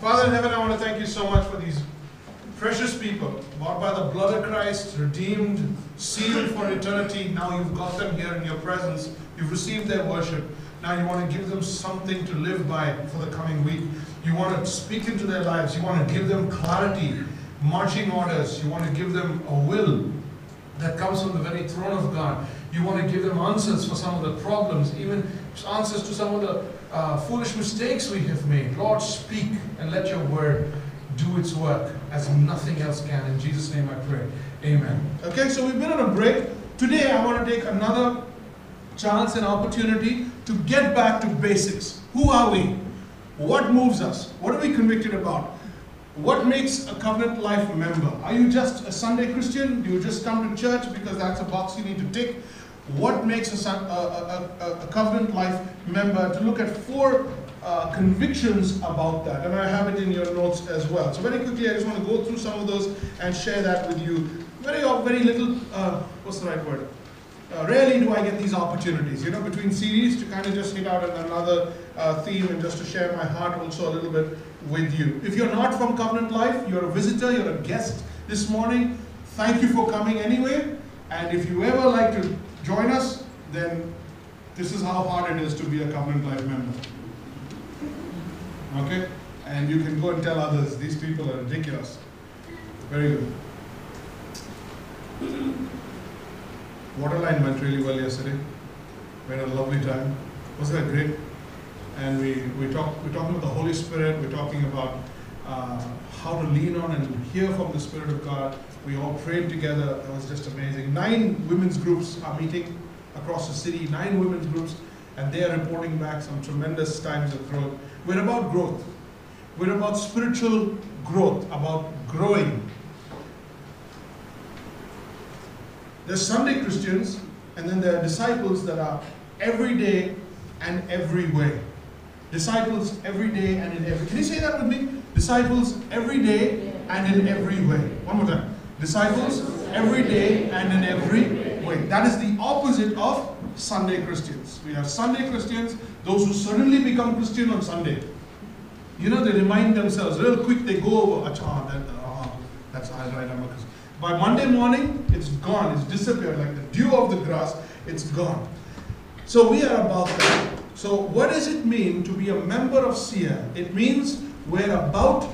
Father in heaven, I want to thank you so much for these precious people, bought by the blood of Christ, redeemed, sealed for eternity. Now you've got them here in your presence. You've received their worship. Now you want to give them something to live by for the coming week. You want to speak into their lives. You want to give them clarity, marching orders. You want to give them a will that comes from the very throne of God. You want to give them answers for some of the problems, even answers to some of the uh, foolish mistakes we have made. Lord, speak and let your word do its work as nothing else can. In Jesus' name I pray. Amen. Okay, so we've been on a break. Today I want to take another chance and opportunity to get back to basics. Who are we? What moves us? What are we convicted about? What makes a covenant life member? Are you just a Sunday Christian? Do you just come to church because that's a box you need to tick? What makes a, a, a, a covenant life member? To look at four uh, convictions about that, and I have it in your notes as well. So very quickly, I just want to go through some of those and share that with you. Very, very little. Uh, what's the right word? Uh, rarely do I get these opportunities, you know, between series to kind of just hit out another uh, theme and just to share my heart also a little bit with you. If you're not from Covenant Life, you're a visitor, you're a guest this morning, thank you for coming anyway. And if you ever like to join us, then this is how hard it is to be a Covenant Life member. Okay? And you can go and tell others, these people are ridiculous. Very good. Waterline went really well yesterday. We had a lovely time. Wasn't that great? And we, we talk, we're talking about the Holy Spirit, we're talking about uh, how to lean on and hear from the Spirit of God. We all prayed together. It was just amazing. Nine women's groups are meeting across the city, nine women's groups, and they are reporting back some tremendous times of growth. We're about growth. We're about spiritual growth, about growing. There's Sunday Christians, and then there are disciples that are every day and every way. Disciples every day and in every. Can you say that with me? Disciples every day and in every way. One more time. Disciples every day and in every way. That is the opposite of Sunday Christians. We have Sunday Christians, those who suddenly become Christian on Sunday. You know, they remind themselves real quick, they go over, that, uh, that's right, I'm a Christian. By Monday morning, it's gone, it's disappeared like the dew of the grass, it's gone. So we are about that. So, what does it mean to be a member of SIA? It means we're about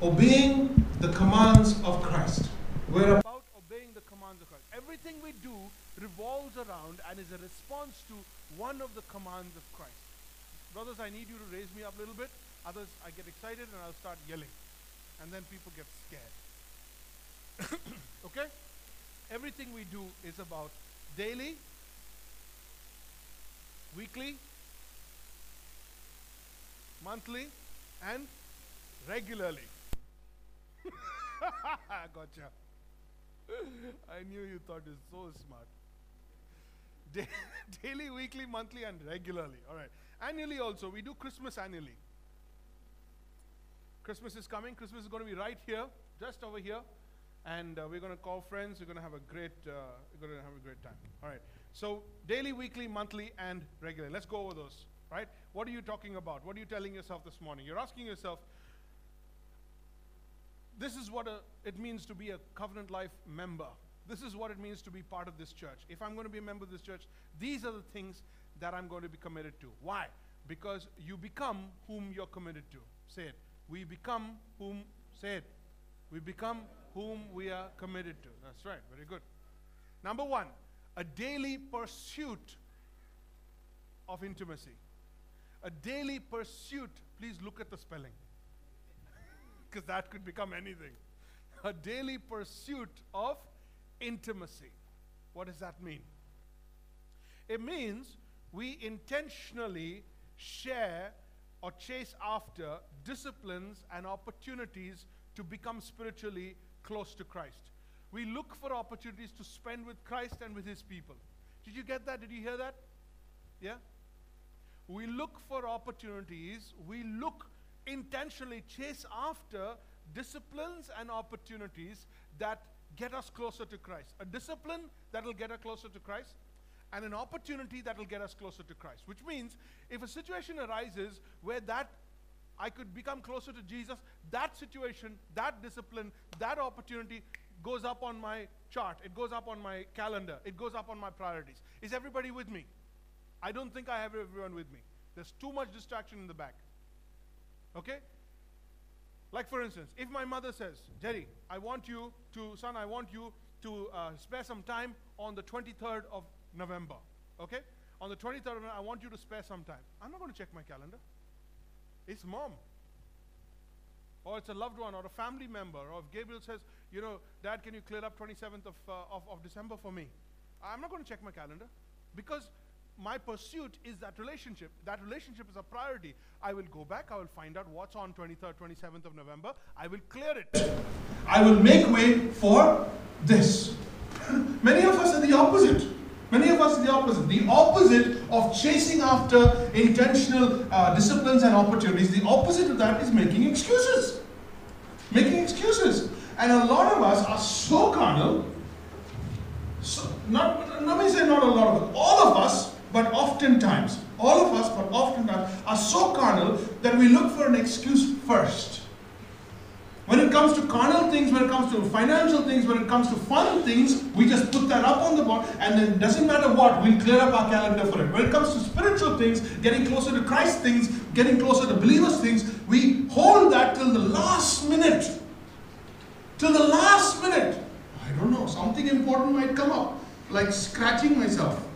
obeying the commands of Christ. We're about obeying the commands of Christ. Everything we do revolves around and is a response to one of the commands of Christ. Brothers, I need you to raise me up a little bit. Others, I get excited and I'll start yelling. And then people get scared. okay? Everything we do is about daily, weekly, monthly, and regularly. gotcha. I knew you thought it's so smart. Da- daily, weekly, monthly, and regularly. All right. Annually also. We do Christmas annually. Christmas is coming. Christmas is going to be right here, just over here. And uh, we're going to call friends. We're going to have a great, uh, we're going to have a great time. All right. So daily, weekly, monthly, and regular. Let's go over those. Right? What are you talking about? What are you telling yourself this morning? You're asking yourself, this is what a, it means to be a covenant life member. This is what it means to be part of this church. If I'm going to be a member of this church, these are the things that I'm going to be committed to. Why? Because you become whom you're committed to. Say it. We become whom, say it. We become whom we are committed to. That's right. Very good. Number one, a daily pursuit of intimacy. A daily pursuit. Please look at the spelling. Because that could become anything. A daily pursuit of intimacy. What does that mean? It means we intentionally share or chase after disciplines and opportunities to become spiritually close to Christ. We look for opportunities to spend with Christ and with His people. Did you get that? Did you hear that? Yeah? We look for opportunities, we look intentionally, chase after disciplines and opportunities that get us closer to Christ. A discipline that will get us closer to Christ, and an opportunity that will get us closer to Christ. Which means if a situation arises where that I could become closer to Jesus, that situation, that discipline, that opportunity goes up on my chart. It goes up on my calendar. It goes up on my priorities. Is everybody with me? I don't think I have everyone with me. There's too much distraction in the back. Okay? Like, for instance, if my mother says, Jerry, I want you to, son, I want you to uh, spare some time on the 23rd of November. Okay? On the 23rd of November, I want you to spare some time. I'm not going to check my calendar. It's mom. Or it's a loved one or a family member. Or if Gabriel says, you know, Dad, can you clear up 27th of, uh, of, of December for me? I'm not going to check my calendar because my pursuit is that relationship. That relationship is a priority. I will go back, I will find out what's on 23rd, 27th of November. I will clear it. I will make way for this. Many of us are the opposite. Many of us are the opposite. The opposite of chasing after intentional uh, disciplines and opportunities, the opposite of that is making excuses. Making excuses. And a lot of us are so carnal, so, not, let me say not a lot of us, all of us but oftentimes, all of us, but oftentimes, are so carnal that we look for an excuse first. When it comes to carnal things, when it comes to financial things, when it comes to fun things, we just put that up on the board and then doesn't matter what, we'll clear up our calendar for it. When it comes to spiritual things, getting closer to Christ things, getting closer to believers things, we hold that till the last minute. Till the last minute. I don't know, something important might come up, like scratching myself.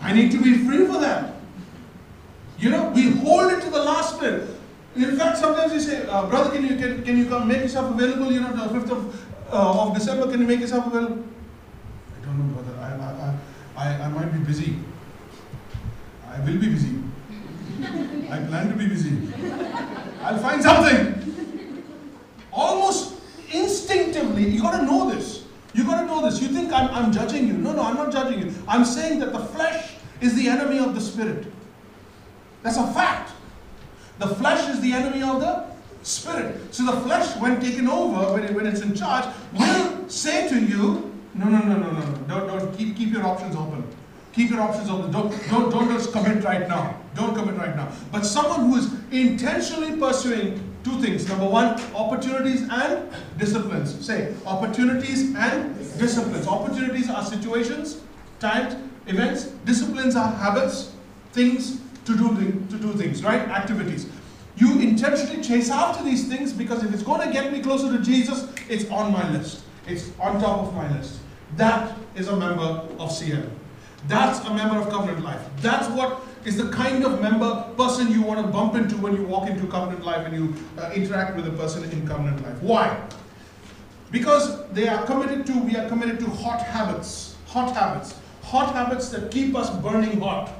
I need to be free for that. You know, we hold it to the last minute. In fact, sometimes you say, uh, brother, can you can, can you come make yourself available? You know, the fifth of uh, of December, can you make yourself available? I don't know, brother. I I, I, I might be busy. I will be busy. I plan to be busy. I'll find something. Almost instinctively, you got to know this. You got to know this. You think I'm, I'm judging you. No, no, I'm not judging you. I'm saying that the flesh is the enemy of the spirit. That's a fact. The flesh is the enemy of the spirit. So the flesh, when taken over, when, it, when it's in charge, will say to you, no, no, no, no, no, no. Don't, don't keep, keep your options open. Keep your options open. Don't, don't, don't just commit right now. Don't commit right now. But someone who is intentionally pursuing two things. Number one, opportunities and disciplines. Say, opportunities and disciplines. Opportunities are situations, times, events. Disciplines are habits, things to do, to do things, right? Activities. You intentionally chase after these things because if it's going to get me closer to Jesus, it's on my list. It's on top of my list. That is a member of CL. That's a member of Covenant Life. That's what is the kind of member person you want to bump into when you walk into covenant life and you uh, interact with a person in covenant life. Why? Because they are committed to, we are committed to hot habits. Hot habits. Hot habits that keep us burning hot.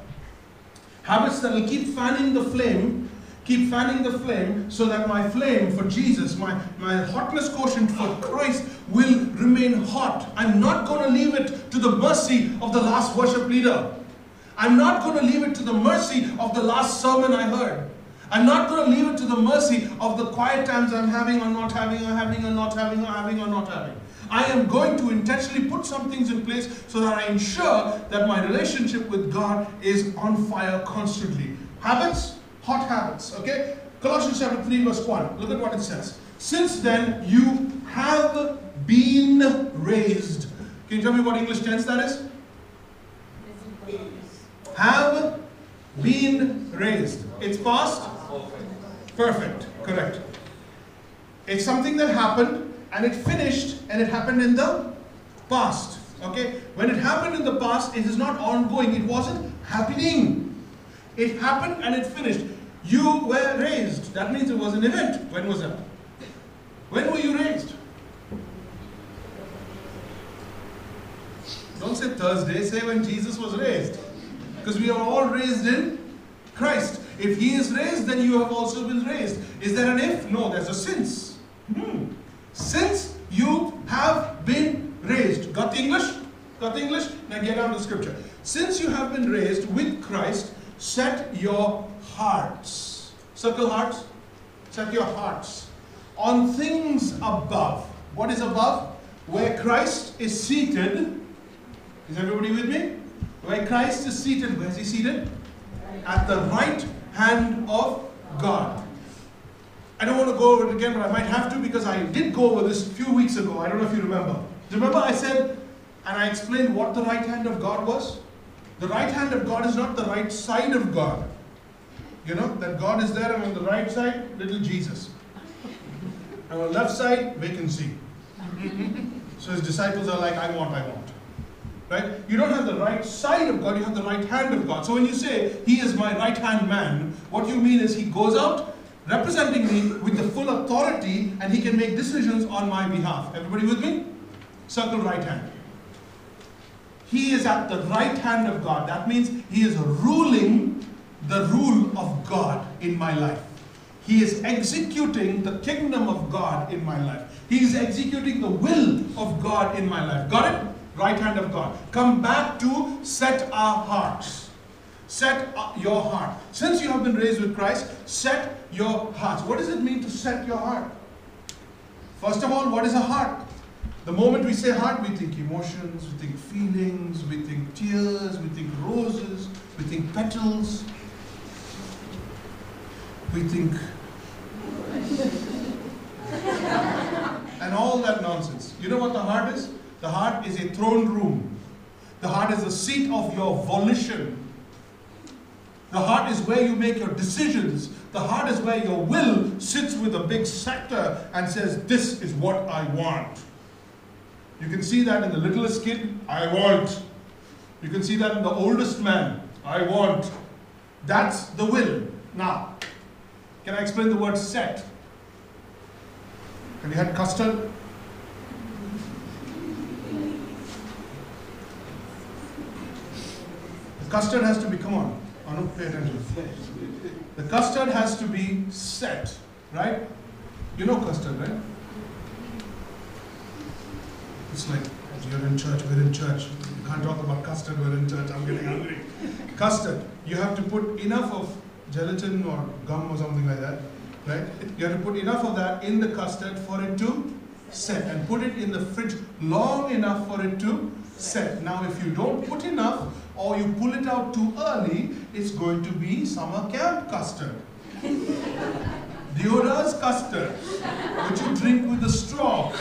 Habits that will keep fanning the flame, keep fanning the flame so that my flame for Jesus, my, my hotness quotient for Christ will remain hot. I'm not going to leave it to the mercy of the last worship leader. I'm not going to leave it to the mercy of the last sermon I heard. I'm not going to leave it to the mercy of the quiet times I'm having or not having or having or not having or having or not having. I am going to intentionally put some things in place so that I ensure that my relationship with God is on fire constantly. Habits, hot habits, okay? Colossians chapter 3, verse 1. Look at what it says. Since then you have been raised. Can you tell me what English tense that is? Have been raised. It's past? Perfect. Correct. It's something that happened and it finished and it happened in the past. Okay? When it happened in the past, it is not ongoing. It wasn't happening. It happened and it finished. You were raised. That means it was an event. When was that? When were you raised? Don't say Thursday, say when Jesus was raised. Because we are all raised in Christ. If He is raised, then you have also been raised. Is there an if? No, there's a since. Hmm. Since you have been raised. Got the English? Got the English? Now get on to scripture. Since you have been raised with Christ, set your hearts. Circle hearts. Set your hearts on things above. What is above? Where Christ is seated. Is everybody with me? Where Christ is seated, where is he seated? At the right hand of God. I don't want to go over it again, but I might have to because I did go over this a few weeks ago. I don't know if you remember. Remember, I said, and I explained what the right hand of God was? The right hand of God is not the right side of God. You know, that God is there, and on the right side, little Jesus. And on the left side, vacancy. So his disciples are like, I want, I want. Right? You don't have the right side of God, you have the right hand of God. So when you say, He is my right hand man, what you mean is He goes out representing me with the full authority and He can make decisions on my behalf. Everybody with me? Circle right hand. He is at the right hand of God. That means He is ruling the rule of God in my life. He is executing the kingdom of God in my life. He is executing the will of God in my life. Got it? Right hand of God. Come back to set our hearts. Set your heart. Since you have been raised with Christ, set your hearts. What does it mean to set your heart? First of all, what is a heart? The moment we say heart, we think emotions, we think feelings, we think tears, we think roses, we think petals, we think. and all that nonsense. You know what the heart is? The heart is a throne room. The heart is the seat of your volition. The heart is where you make your decisions. The heart is where your will sits with a big scepter and says, This is what I want. You can see that in the littlest kid, I want. You can see that in the oldest man, I want. That's the will. Now, can I explain the word set? Have you had custard? The custard has to be, come on, Anu, pay attention. The custard has to be set, right? You know custard, right? It's like, you're in church, we're in church. You can't talk about custard, we're in church, I'm getting hungry. custard, you have to put enough of gelatin or gum or something like that, right? You have to put enough of that in the custard for it to set and put it in the fridge long enough for it to set. Now, if you don't put enough or you pull it out too early, it's going to be summer camp custard. Deoda's custard, which you drink with a straw,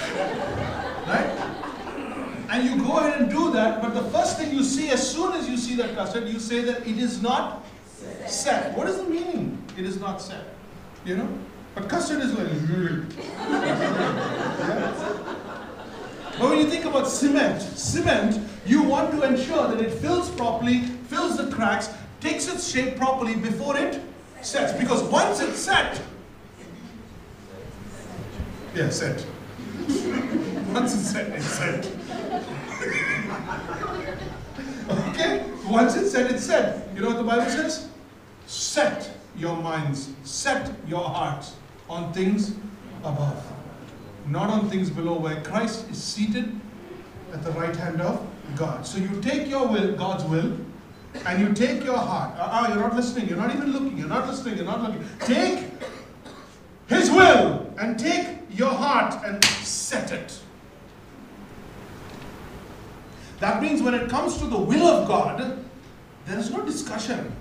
right? And you go ahead and do that, but the first thing you see, as soon as you see that custard, you say that it is not set. What is the meaning? It is not set. You know? Custard is like. But when you think about cement, cement, you want to ensure that it fills properly, fills the cracks, takes its shape properly before it sets. Because once it's set, yeah, set. Once it's set, it's set. okay? Once it's set, it's set. You know what the Bible says? Set your minds, set your hearts on things above, not on things below, where Christ is seated at the right hand of God. So you take your will, God's will, and you take your heart. Ah, uh, you're not listening. You're not even looking. You're not listening. You're not looking. Take His will and take your heart and set it. That means when it comes to the will of God, there is no discussion.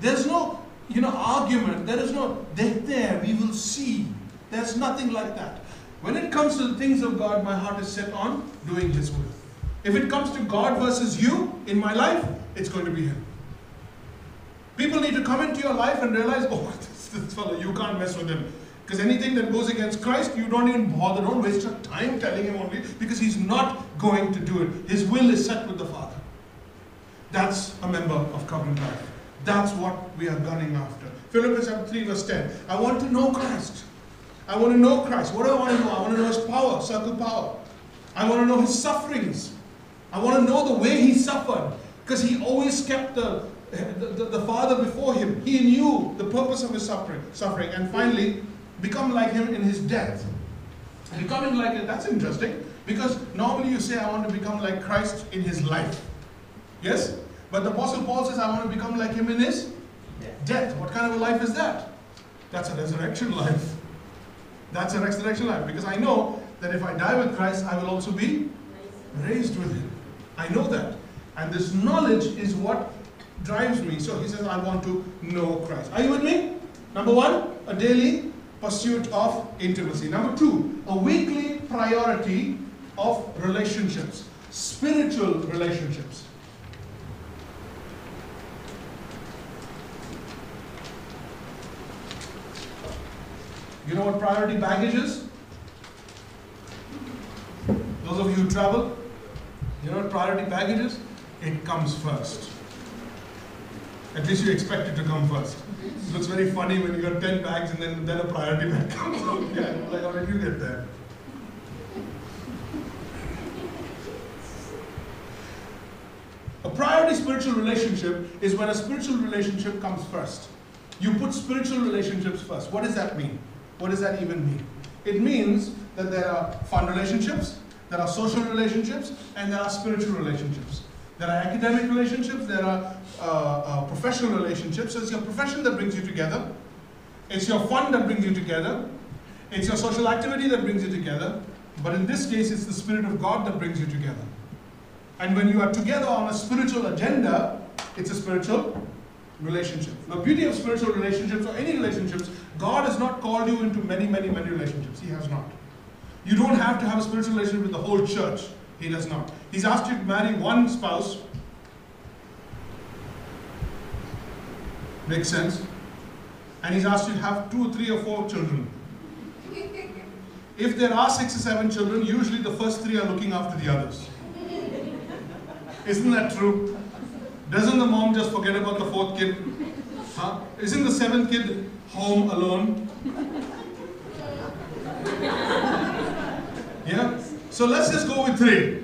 There's no, you know, argument. There is no, there, there, we will see. There's nothing like that. When it comes to the things of God, my heart is set on doing His will. If it comes to God versus you in my life, it's going to be Him. People need to come into your life and realize, oh, this, this fellow, you can't mess with him. Because anything that goes against Christ, you don't even bother. Don't waste your time telling him only because he's not going to do it. His will is set with the Father. That's a member of covenant life. That's what we are gunning after. Philippians chapter 3, verse 10. I want to know Christ. I want to know Christ. What do I want to know? I want to know his power, circle power. I want to know his sufferings. I want to know the way he suffered. Because he always kept the, the, the, the Father before him. He knew the purpose of his suffering. suffering. And finally, become like him in his death. Becoming like it, that's interesting. Because normally you say, I want to become like Christ in his life. Yes? But the Apostle Paul says, I want to become like him in his death. What kind of a life is that? That's a resurrection life. That's a resurrection life. Because I know that if I die with Christ, I will also be raised with him. I know that. And this knowledge is what drives me. So he says, I want to know Christ. Are you with me? Number one, a daily pursuit of intimacy. Number two, a weekly priority of relationships, spiritual relationships. You know what priority baggage is? Those of you who travel, you know what priority baggage is? It comes first. At least you expect it to come first. It looks very funny when you got 10 bags and then, then a priority bag comes out. Yeah, like how did you get there? A priority spiritual relationship is when a spiritual relationship comes first. You put spiritual relationships first. What does that mean? What does that even mean? It means that there are fun relationships, there are social relationships, and there are spiritual relationships. There are academic relationships, there are uh, uh, professional relationships. So it's your profession that brings you together, it's your fun that brings you together, it's your social activity that brings you together, but in this case, it's the Spirit of God that brings you together. And when you are together on a spiritual agenda, it's a spiritual relationship. The beauty of spiritual relationships or any relationships, God has not called you into many, many, many relationships. He has not. You don't have to have a spiritual relationship with the whole church. He does not. He's asked you to marry one spouse. Makes sense. And he's asked you to have two, three, or four children. If there are six or seven children, usually the first three are looking after the others. Isn't that true? Doesn't the mom just forget about the fourth kid? Huh? Isn't the seventh kid home alone? Yeah? So let's just go with three.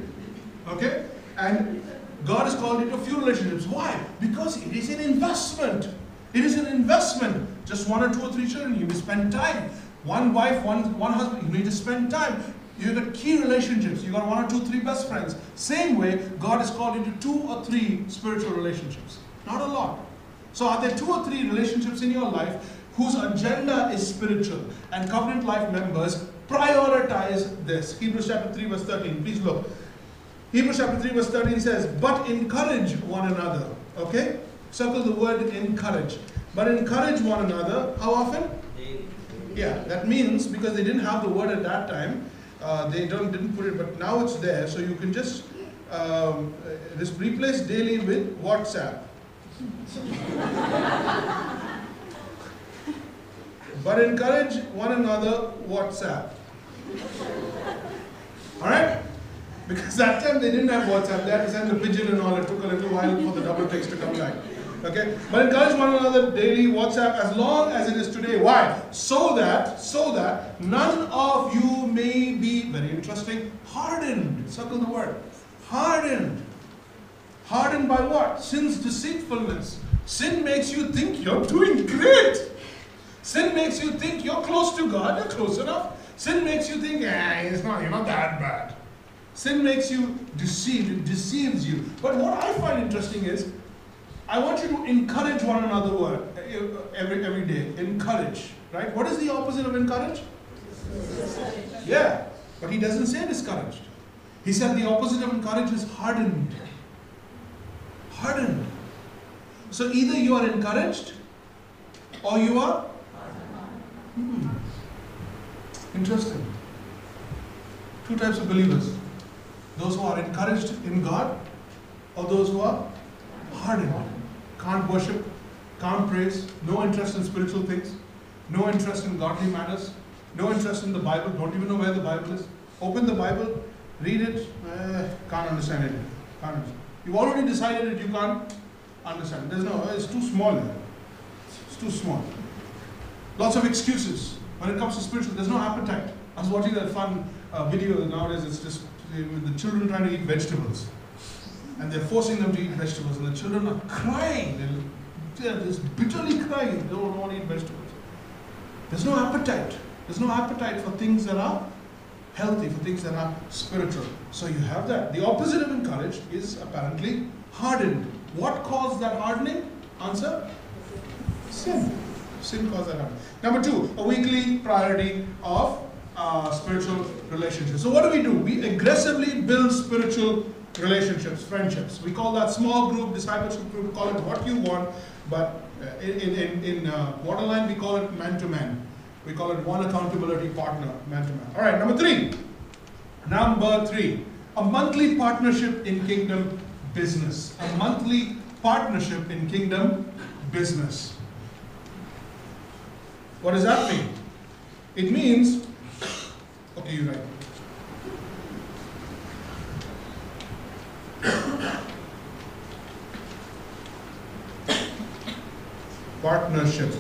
Okay? And God has called it a few relationships. Why? Because it is an investment. It is an investment. Just one or two or three children, you need to spend time. One wife, one, one husband, you need to spend time. You've got key relationships. You've got one or two, three best friends. Same way, God is called into two or three spiritual relationships. Not a lot. So are there two or three relationships in your life whose agenda is spiritual? And Covenant Life members prioritize this. Hebrews chapter 3 verse 13. Please look. Hebrews chapter 3 verse 13 says, but encourage one another. Okay? Circle the word encourage. But encourage one another. How often? Yeah, that means because they didn't have the word at that time, uh, they don't didn't put it, but now it's there. So you can just um, just replace daily with WhatsApp. but encourage one another WhatsApp. All right? Because that time they didn't have WhatsApp, they had to send the pigeon and all. It took a little while for the double text to come back. Okay? But encourage one another daily, WhatsApp, as long as it is today. Why? So that, so that none of you may be, very interesting, hardened. Circle the word. Hardened. Hardened by what? Sin's deceitfulness. Sin makes you think you're doing great. Sin makes you think you're close to God, you're close enough. Sin makes you think, eh, it's not, you're not that bad. Sin makes you deceived, it deceives you. But what I find interesting is, I want you to encourage one another word uh, every, every day. Encourage, right? What is the opposite of encourage? Yeah, but he doesn't say discouraged. He said the opposite of encourage is hardened. Hardened. So either you are encouraged or you are. Hmm. Interesting. Two types of believers those who are encouraged in God or those who are hardened. Can't worship, can't praise, no interest in spiritual things, no interest in godly matters, no interest in the Bible, don't even know where the Bible is. Open the Bible, read it, eh, can't understand it. Can't understand. You've already decided that you can't understand. There's no, it's too small. It's too small. Lots of excuses. When it comes to spiritual, there's no appetite. I was watching that fun uh, video nowadays, it's just the children trying to eat vegetables. And they're forcing them to eat vegetables, and the children are crying. They're, they're just bitterly crying. They don't want to eat vegetables. There's no appetite. There's no appetite for things that are healthy, for things that are spiritual. So you have that. The opposite of encouraged is apparently hardened. What caused that hardening? Answer? Sin. Sin caused that hardening. Number two, a weekly priority of uh, spiritual relationships. So what do we do? We aggressively build spiritual relationships, friendships. We call that small group, discipleship group, call it what you want, but uh, in, in, in uh, we call it man to man. We call it one accountability partner, man to man. All right, number three. Number three, a monthly partnership in kingdom business. A monthly partnership in kingdom business. What does that mean? It means, okay, you're right. Partnership.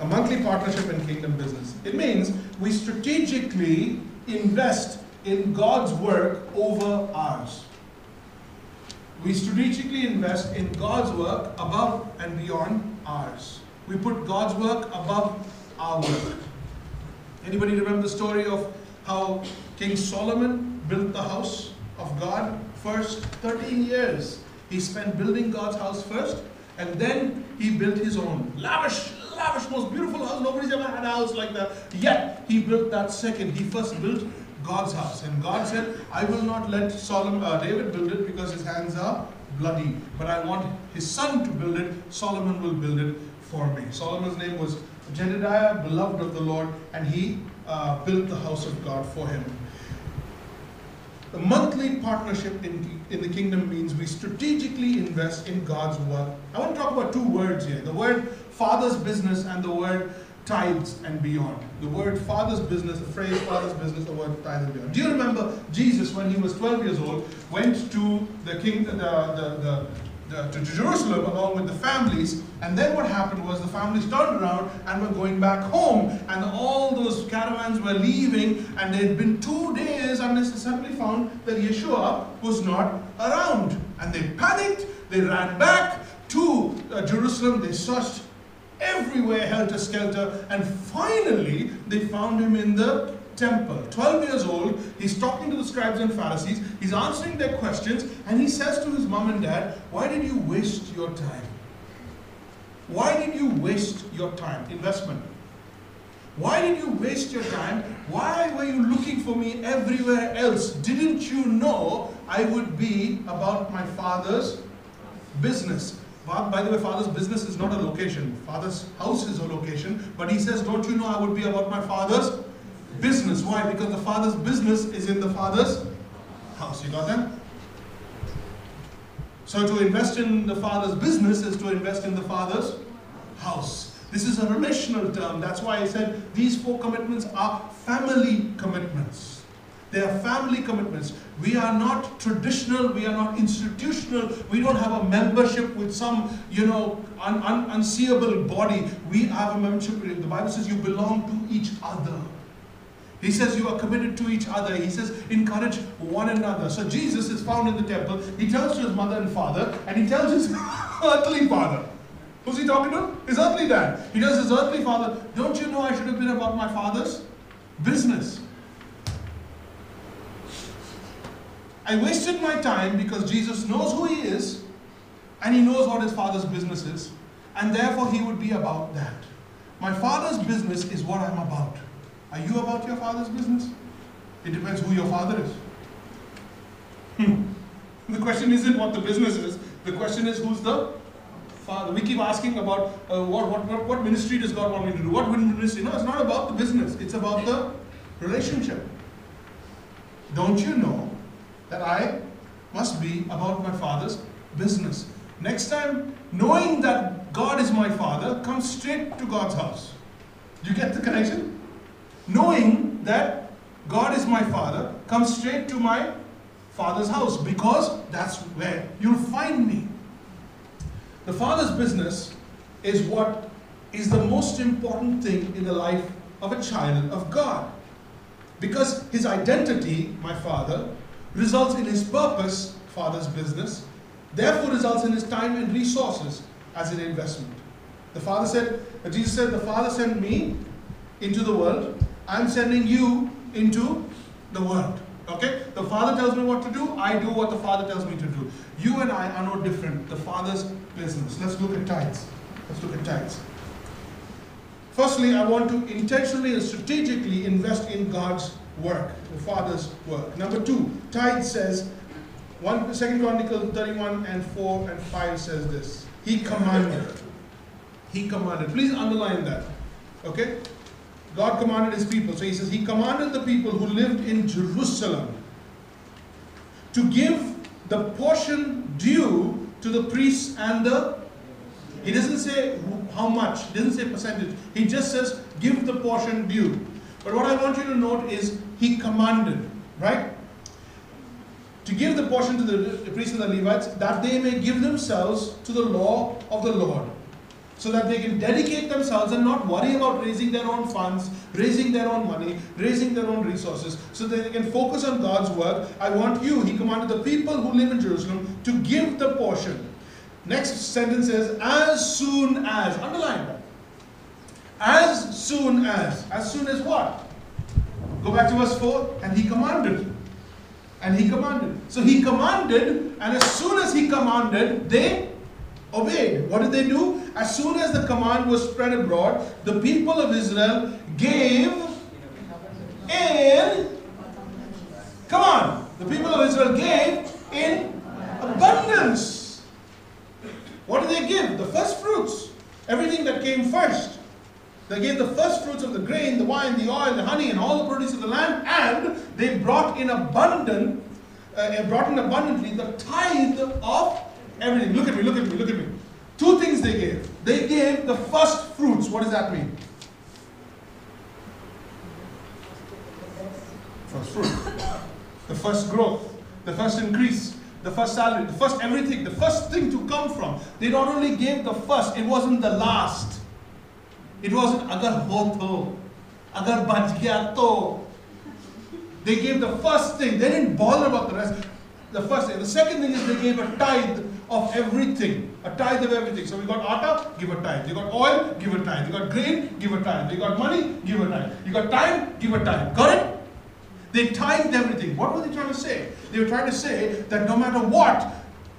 A monthly partnership in kingdom business. It means we strategically invest in God's work over ours. We strategically invest in God's work above and beyond ours. We put God's work above our work. Anybody remember the story of how King Solomon built the house of God first 13 years? He spent building God's house first, and then he built his own lavish, lavish, most beautiful house. Nobody's ever had a house like that. Yet he built that second. He first built God's house, and God said, "I will not let Solomon, uh, David build it because his hands are bloody, but I want his son to build it. Solomon will build it for me." Solomon's name was Jedediah, beloved of the Lord, and he uh, built the house of God for him. A monthly partnership in, in the kingdom means we strategically invest in God's work. I want to talk about two words here the word father's business and the word tithes and beyond. The word father's business, the phrase father's business, the word tithes and beyond. Do you remember Jesus, when he was 12 years old, went to the king, the, the, the, the, to Jerusalem along with the families, and then what happened was the families turned around and were going back home, and all those caravans were leaving, and they had been two days, and they suddenly found that Yeshua was not around, and they panicked. They ran back to uh, Jerusalem. They searched everywhere, helter skelter, and finally they found him in the temple. 12 years old, he's talking to the scribes and Pharisees, he's answering their questions, and he says to his mom and dad, Why did you waste your time? Why did you waste your time? Investment. Why did you waste your time? Why were you looking for me everywhere else? Didn't you know I would be about my father's business? By the way, father's business is not a location. Father's house is a location. But he says, Don't you know I would be about my father's business? Why? Because the father's business is in the father's house. You got that? So to invest in the father's business is to invest in the father's house. This is a relational term. That's why I said these four commitments are family commitments. They are family commitments. We are not traditional, we are not institutional, we don't have a membership with some, you know, un- un- unseeable body. We have a membership. The Bible says you belong to each other. He says you are committed to each other. He says encourage one another. So Jesus is found in the temple. He tells to his mother and father, and he tells his earthly father. Who's he talking to? His earthly dad. He tells his earthly father, Don't you know I should have been about my father's business? I wasted my time because Jesus knows who he is and he knows what his father's business is, and therefore he would be about that. My father's business is what I'm about. Are you about your father's business? It depends who your father is. Hmm. The question isn't what the business is, the question is who's the father. We keep asking about uh, what, what, what, what ministry does God want me to do? What ministry? No, it's not about the business, it's about the relationship. Don't you know that I must be about my father's business? Next time, knowing that God is my father, come straight to God's house. Do you get the connection? Knowing that God is my father, come straight to my father's house because that's where you'll find me. The father's business is what is the most important thing in the life of a child of God. Because his identity, my father, results in his purpose, father's business, therefore results in his time and resources as an investment. The father said, Jesus said, the father sent me into the world, I'm sending you into the world. Okay? The father tells me what to do, I do what the father tells me to do. You and I are no different. The father's business. Let's look at tithes. Let's look at tithes. Firstly, I want to intentionally and strategically invest in God's work, the Father's work. Number two, tithe says, one, Second Chronicles 31 and 4 and 5 says this. He commanded. He commanded. Please underline that. Okay? God commanded his people. So he says, He commanded the people who lived in Jerusalem to give the portion due to the priests and the. He doesn't say how much, he doesn't say percentage. He just says, give the portion due. But what I want you to note is, he commanded, right? To give the portion to the priests and the Levites, that they may give themselves to the law of the Lord so that they can dedicate themselves and not worry about raising their own funds, raising their own money, raising their own resources, so that they can focus on God's work. I want you, he commanded the people who live in Jerusalem to give the portion. Next sentence is, as soon as, underline that. As soon as. As soon as what? Go back to verse 4, and he commanded. And he commanded. So he commanded, and as soon as he commanded, they obeyed. What did they do? As soon as the command was spread abroad, the people of Israel gave in. Come on. The people of Israel gave in abundance. What did they give? The first fruits. Everything that came first. They gave the first fruits of the grain, the wine, the oil, the honey, and all the produce of the land, and they brought in abundant, uh, brought in abundantly the tithe of Everything. Look at me, look at me, look at me. Two things they gave. They gave the first fruits. What does that mean? First fruit. The first growth. The first increase. The first salary. The first everything. The first thing to come from. They not only gave the first, it wasn't the last. It wasn't agar ho agar baj They gave the first thing. They didn't bother about the rest. The first thing. The second thing is they gave a tithe of everything. A tithe of everything. So we got atta, give a tithe. You got oil, give a tithe. You got grain, give a tithe. You got money, give a tithe. You got time, give a tithe. Got it? They tithed everything. What were they trying to say? They were trying to say that no matter what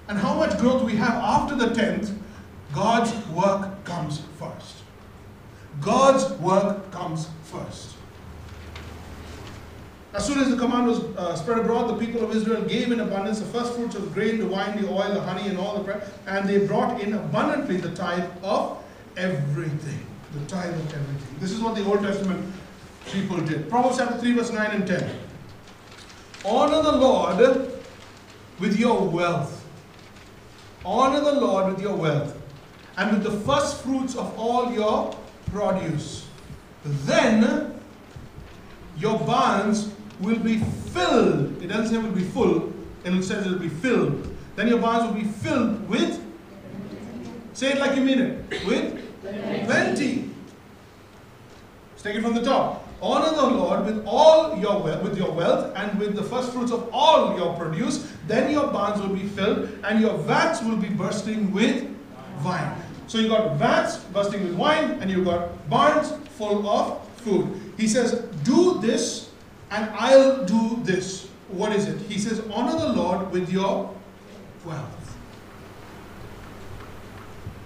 and how much growth we have after the tenth, God's work comes first. God's work comes first. As soon as the command was uh, spread abroad, the people of Israel gave in abundance the first fruits of grain, the wine, the oil, the honey, and all the bread, and they brought in abundantly the tithe of everything. The tithe of everything. This is what the Old Testament people did. Proverbs chapter 3, verse 9 and 10. Honor the Lord with your wealth. Honor the Lord with your wealth, and with the first fruits of all your produce. Then your barns will be filled. It doesn't say will be full, it says it will be filled. Then your barns will be filled with, say it like you mean it, with plenty. Let's take it from the top. Honor the Lord with all your wealth, with your wealth and with the first fruits of all your produce. Then your barns will be filled, and your vats will be bursting with wine. So you got vats bursting with wine, and you got barns full of food. He says, "Do this and I'll do this. What is it? He says, honor the Lord with your wealth.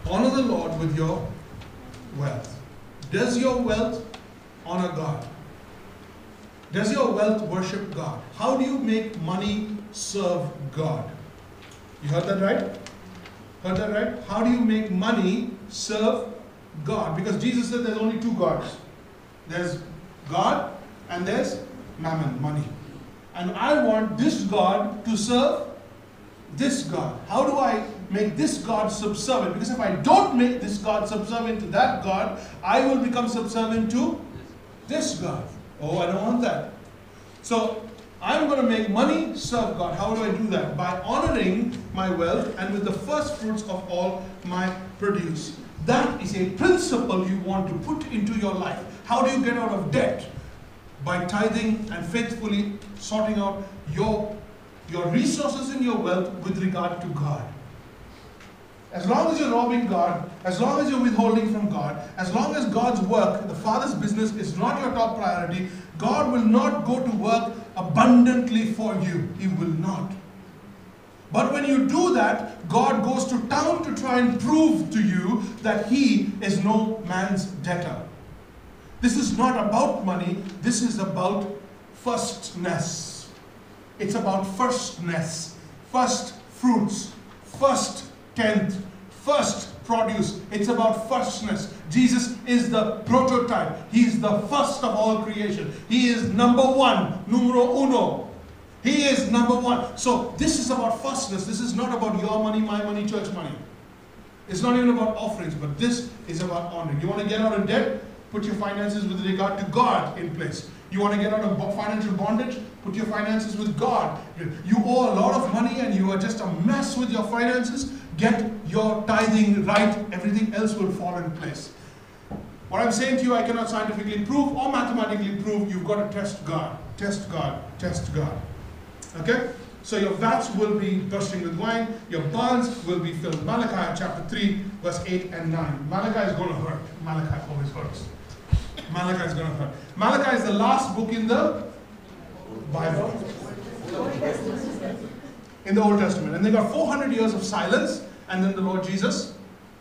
Honor the Lord with your wealth. Does your wealth honor God? Does your wealth worship God? How do you make money serve God? You heard that right? Heard that right? How do you make money serve God? Because Jesus said there's only two gods. There's God and there's mammon, money. And I want this God to serve this God. How do I make this God subservient? Because if I don't make this God subservient to that God, I will become subservient to this God. Oh, I don't want that. So I'm going to make money serve God. How do I do that? By honoring my wealth and with the first fruits of all my produce. That is a principle you want to put into your life. How do you get out of debt? By tithing and faithfully sorting out your, your resources and your wealth with regard to God. As long as you're robbing God, as long as you're withholding from God, as long as God's work, the Father's business, is not your top priority, God will not go to work abundantly for you. He will not. But when you do that, God goes to town to try and prove to you that He is no man's debtor. This is not about money, this is about firstness. It's about firstness, first fruits, first tenth, first produce. It's about firstness. Jesus is the prototype. He is the first of all creation. He is number one, numero uno. He is number one. So this is about firstness. This is not about your money, my money, church money. It's not even about offerings, but this is about honoring. You want to get out of debt? Put your finances with regard to God in place. You want to get out of financial bondage? Put your finances with God. You owe a lot of money and you are just a mess with your finances. Get your tithing right. Everything else will fall in place. What I'm saying to you, I cannot scientifically prove or mathematically prove. You've got to test God. Test God. Test God. Okay? So your vats will be bursting with wine, your barns will be filled. Malachi chapter 3, verse 8 and 9. Malachi is going to hurt. Malachi always hurts. Malachi is going to hurt. Malachi is the last book in the Bible. In the Old Testament. And they got 400 years of silence, and then the Lord Jesus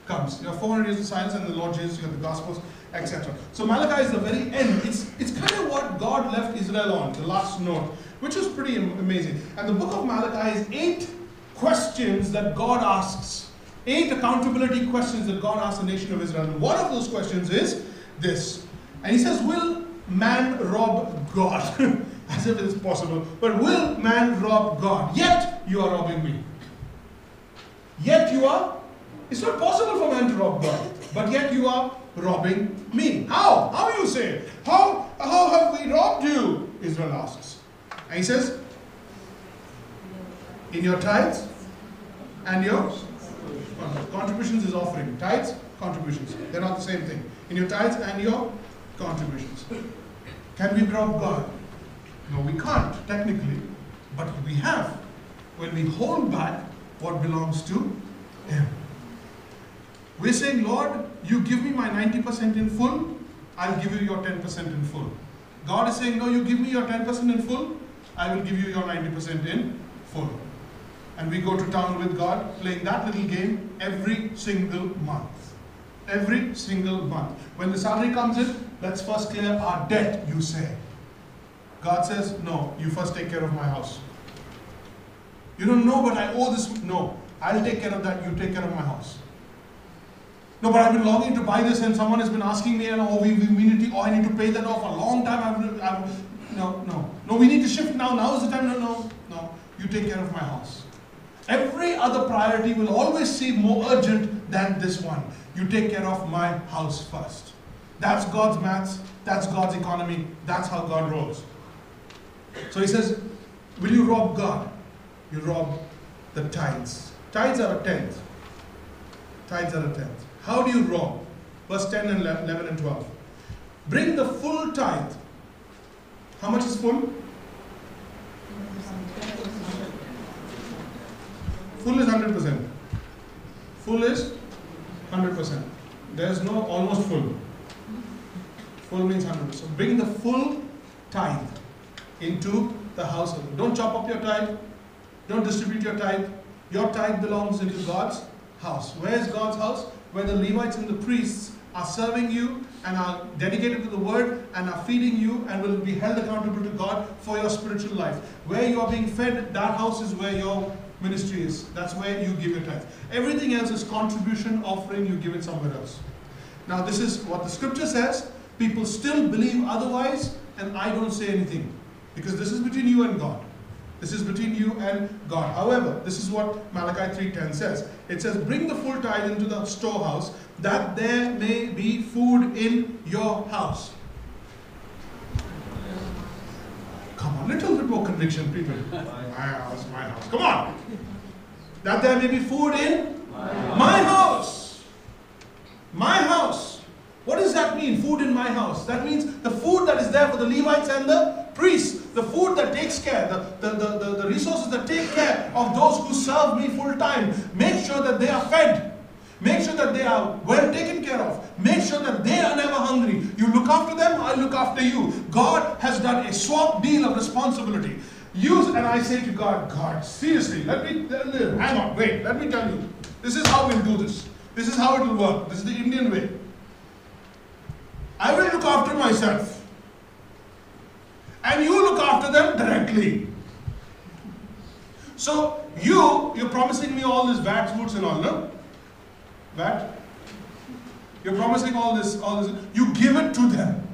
comes. You have 400 years of silence, and the Lord Jesus, you have the Gospels, etc. So Malachi is the very end. It's, it's kind of what God left Israel on, the last note which is pretty amazing. And the book of Malachi is eight questions that God asks. Eight accountability questions that God asks the nation of Israel. And one of those questions is this. And he says, Will man rob God? As if it's possible. But will man rob God? Yet you are robbing me. Yet you are. It's not possible for man to rob God. But yet you are robbing me. How? How you say? How, how have we robbed you? Israel asks. And he says, in your tithes and your contributions is offering. Tithes, contributions. They're not the same thing. In your tithes and your contributions. Can we rob God? No, we can't, technically. But we have when we hold back what belongs to Him. We're saying, Lord, you give me my 90% in full, I'll give you your 10% in full. God is saying, No, you give me your 10% in full, I will give you your 90% in full. And we go to town with God playing that little game every single month. Every single month. When the salary comes in, let's first clear our debt, you say. God says, No, you first take care of my house. You don't know, but I owe this. No, I'll take care of that. You take care of my house. No, but I've been longing to buy this, and someone has been asking me, and oh, we, we need to, oh, I need to pay that off a long time. I've, I've, no, no. No, we need to shift now. Now is the time. No, no, no. You take care of my house. Every other priority will always seem more urgent than this one. You take care of my house first. That's God's maths. That's God's economy. That's how God rolls. So he says, Will you rob God? You rob the tithes. Tithes are a tenth. Tithes are a tenth. How do you rob? Verse 10 and 11 and 12. Bring the full tithe how much is full? Full is 100%. Full is 100%. There is no almost full. Full means 100. So bring the full tithe into the household. Don't chop up your tithe. Don't distribute your tithe. Your tithe belongs into God's house. Where is God's house? Where the Levites and the priests are serving you and are dedicated to the word and are feeding you and will be held accountable to God for your spiritual life. Where you are being fed, that house is where your ministry is. That's where you give your tithe. Everything else is contribution, offering, you give it somewhere else. Now, this is what the scripture says. People still believe otherwise, and I don't say anything because this is between you and God. This is between you and God. However, this is what Malachi 3:10 says. It says, "Bring the full tithe into the storehouse, that there may be food in your house." Come on, little bit more conviction, people. My house, my house. Come on. That there may be food in my house. My house. What does that mean? Food in my house. That means the food that is there for the Levites and the priests the food that takes care, the, the, the, the, the resources that take care of those who serve me full time. Make sure that they are fed. Make sure that they are well taken care of. Make sure that they are never hungry. You look after them, I look after you. God has done a swap deal of responsibility. Use, and I say to God, God, seriously, let me, uh, hang on, wait, let me tell you. This is how we'll do this. This is how it will work. This is the Indian way. I will look after myself. And you look after them directly. So you, you're promising me all this VAT foods and all, no? VAT? You're promising all this, all this. You give it to them.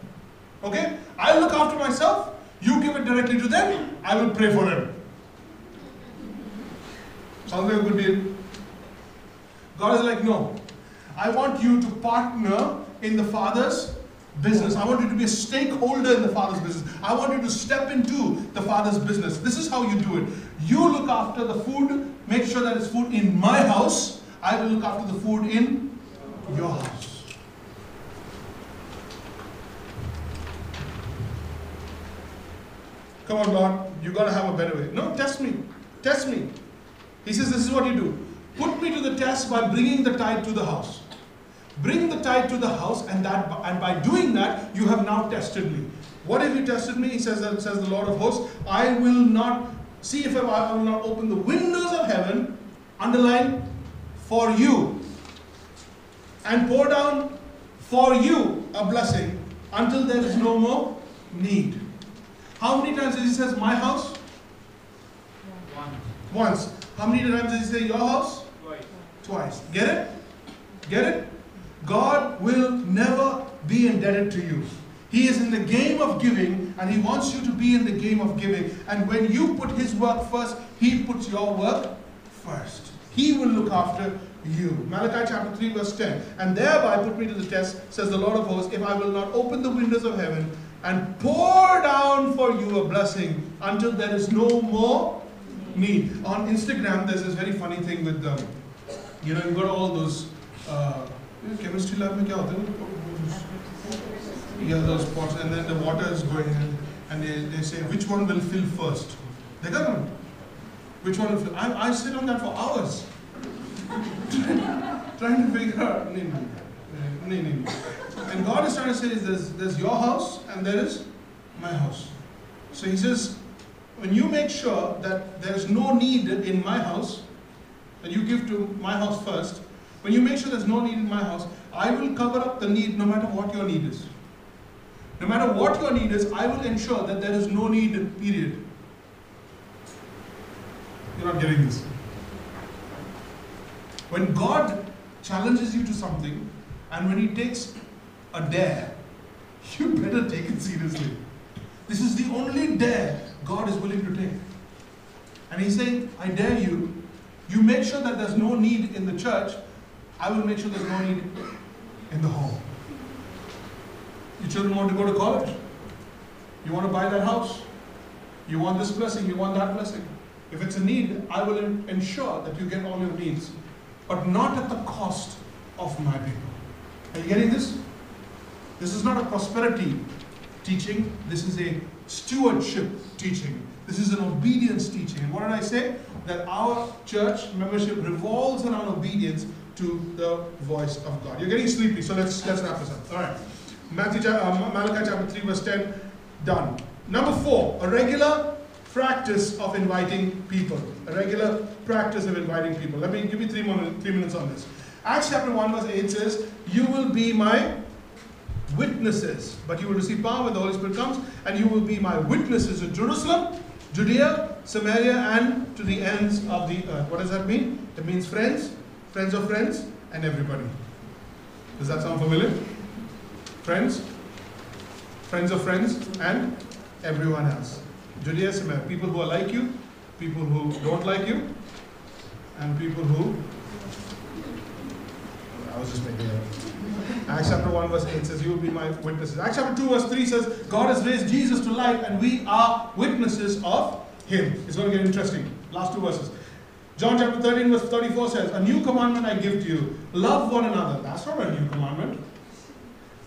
Okay? I'll look after myself. You give it directly to them. I will pray for them. Sounds like a good deal. God is like, no. I want you to partner in the Father's business. I want you to be a stakeholder in the Father's business. I want you to step into the Father's business. This is how you do it. You look after the food, make sure that it's food in my house. I will look after the food in your house. Come on, Lord, you got to have a better way. No, test me. Test me. He says, This is what you do. Put me to the test by bringing the tithe to the house. Bring the tithe to the house, and that and by doing that, you have now tested me. What have you tested me? He says, says the Lord of hosts, I will not see if I will not open the windows of heaven, underline, for you, and pour down for you a blessing until there is no more need. How many times does he says my house? Once. Once. How many times does he say your house? Twice. Twice. Get it? Get it? God will never be indebted to you. He is in the game of giving and He wants you to be in the game of giving. And when you put His work first, He puts your work first. He will look after you. Malachi chapter 3, verse 10. And thereby put me to the test, says the Lord of hosts, if I will not open the windows of heaven and pour down for you a blessing until there is no more need. On Instagram, there's this very funny thing with them. You know, you've got all those. Uh, chemistry lab में क्या होता है? Yeah, those pots, and then the water is going in, and they, they say which one will fill first. They got one. Which one will fill? I, I sit on that for hours, trying to figure out. Nee, nee, nee, nee, nee. And God is trying to say is there's, there's your house and there is my house. So He says, when you make sure that there is no need in my house, that you give to my house first, when you make sure there's no need in my house, I will cover up the need no matter what your need is. No matter what your need is, I will ensure that there is no need, period. You're not getting this. When God challenges you to something, and when He takes a dare, you better take it seriously. This is the only dare God is willing to take. And He's saying, I dare you, you make sure that there's no need in the church, I will make sure there's no need in the home. Your children want to go to college. You want to buy that house. You want this blessing, you want that blessing. If it's a need, I will ensure that you get all your needs, but not at the cost of my people. Are you getting this? This is not a prosperity teaching, this is a stewardship teaching. This is an obedience teaching. And what did I say? That our church membership revolves around obedience to the voice of God. You're getting sleepy, so let's let's wrap this up. All right. Matthew, uh, Malachi chapter 3, verse 10, done. Number four, a regular practice of inviting people. A regular practice of inviting people. Let me give you three, more, three minutes on this. Acts chapter 1, verse 8 says, You will be my witnesses, but you will receive power when the Holy Spirit comes, and you will be my witnesses in Jerusalem, Judea, Samaria, and to the ends of the earth. What does that mean? It means friends, friends of friends, and everybody. Does that sound familiar? Friends, friends of friends, and everyone else. Judea, Samaria, people who are like you, people who don't like you, and people who. I was just making it up. Acts chapter 1, verse 8 says, You will be my witnesses. Acts chapter 2, verse 3 says, God has raised Jesus to life, and we are witnesses of him. It's going to get interesting. Last two verses. John chapter 13, verse 34 says, A new commandment I give to you love one another. That's not a new commandment.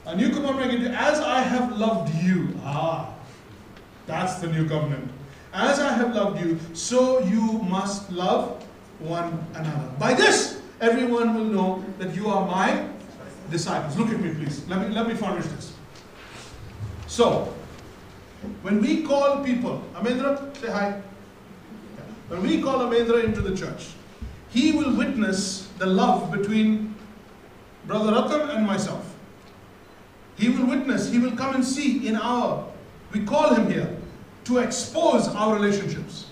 A new commandment I give to you, as I have loved you. Ah, that's the new covenant. As I have loved you, so you must love one another. By this, everyone will know that you are my disciples. Look at me, please. Let me, let me furnish this. So, when we call people, Amendra, say hi. When we call Amendra into the church, he will witness the love between Brother Ratan and myself. He will witness, he will come and see in our, we call him here. to expose our relationships.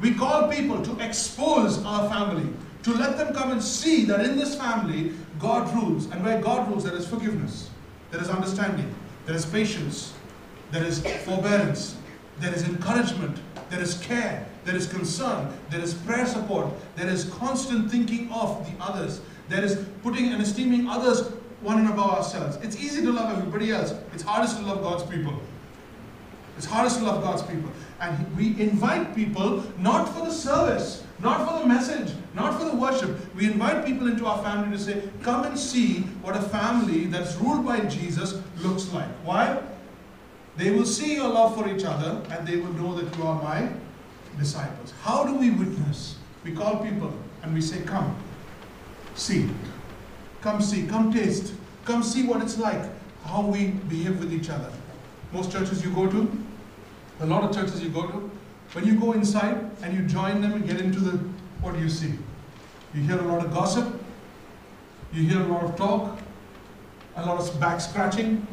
We call people to expose our family, to let them come and see that in this family, God rules. And where God rules, there is forgiveness, there is understanding, there is patience, there is forbearance, there is encouragement, there is care, there is concern, there is prayer support, there is constant thinking of the others, there is putting and esteeming others one and above ourselves. It's easy to love everybody else, it's hardest to love God's people. It's hardest to love God's people. And we invite people not for the service, not for the message, not for the worship. We invite people into our family to say, Come and see what a family that's ruled by Jesus looks like. Why? They will see your love for each other and they will know that you are my disciples. How do we witness? We call people and we say, Come, see. Come see, come taste, come see what it's like, how we behave with each other. Most churches you go to, a lot of churches you go to, when you go inside and you join them and get into the, what do you see? You hear a lot of gossip, you hear a lot of talk, a lot of back scratching,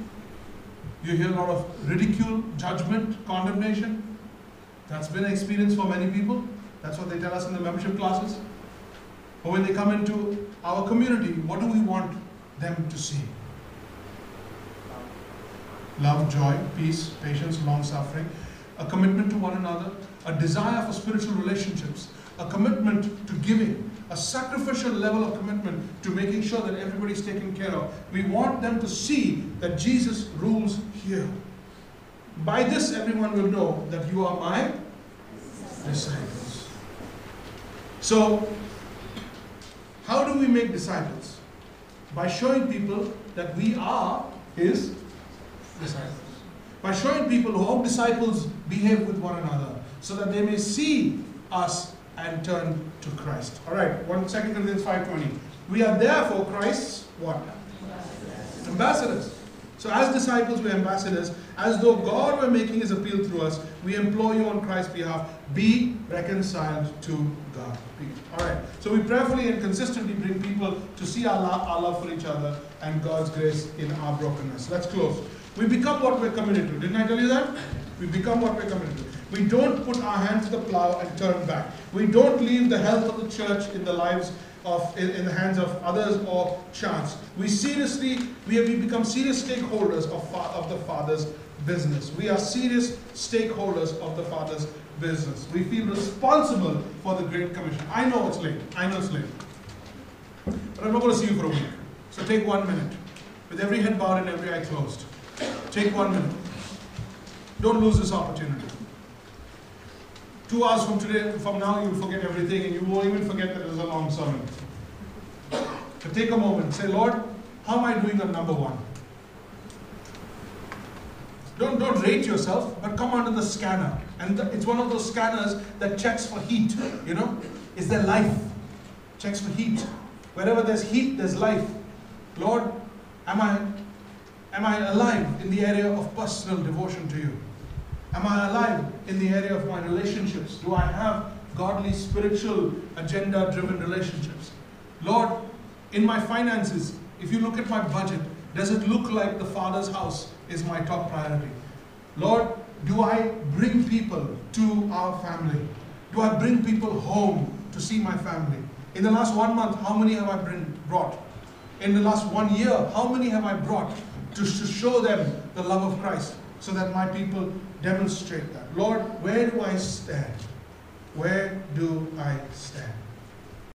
you hear a lot of ridicule, judgment, condemnation. That's been an experience for many people. That's what they tell us in the membership classes. But when they come into our community, what do we want them to see? Love, joy, peace, patience, long suffering, a commitment to one another, a desire for spiritual relationships, a commitment to giving, a sacrificial level of commitment to making sure that everybody's taken care of. We want them to see that Jesus rules here. By this, everyone will know that you are my disciples. So, how do we make disciples? By showing people that we are His disciples. By showing people how disciples behave with one another so that they may see us and turn to Christ. All right, 1 2 Corinthians 5.20. We are therefore Christ's what? Ambassadors. So as disciples, we're ambassadors. As though God were making his appeal through us, we implore you on Christ's behalf, be reconciled to God. All right. So we prayerfully and consistently bring people to see our love, our love for each other and God's grace in our brokenness. Let's close. We become what we're committed to. Didn't I tell you that? We become what we're committed to. We don't put our hand to the plow and turn back. We don't leave the health of the church in the lives of in, in the hands of others or chance. We seriously we have we become serious stakeholders of, of the Father's business. We are serious stakeholders of the Father's business. We feel responsible for the Great Commission. I know it's late. I know it's late. But I'm not going to see you for a week. So take one minute. With every head bowed and every eye closed. Take one minute. Don't lose this opportunity. Two hours from today, from now, you'll forget everything and you won't even forget that it was a long sermon. But take a moment. Say, Lord, how am I doing on number one? Don't, don't rate yourself, but come under the scanner. And the, it's one of those scanners that checks for heat. You know, is there life? Checks for heat. Wherever there's heat, there's life. Lord, am I am I alive in the area of personal devotion to you? Am I alive in the area of my relationships? Do I have godly, spiritual, agenda driven relationships? Lord, in my finances, if you look at my budget, does it look like the Father's house is my top priority? Lord, do I bring people to our family? Do I bring people home to see my family? In the last one month, how many have I bring, brought? In the last one year, how many have I brought to, to show them the love of Christ so that my people demonstrate that? Lord, where do I stand? Where do I stand?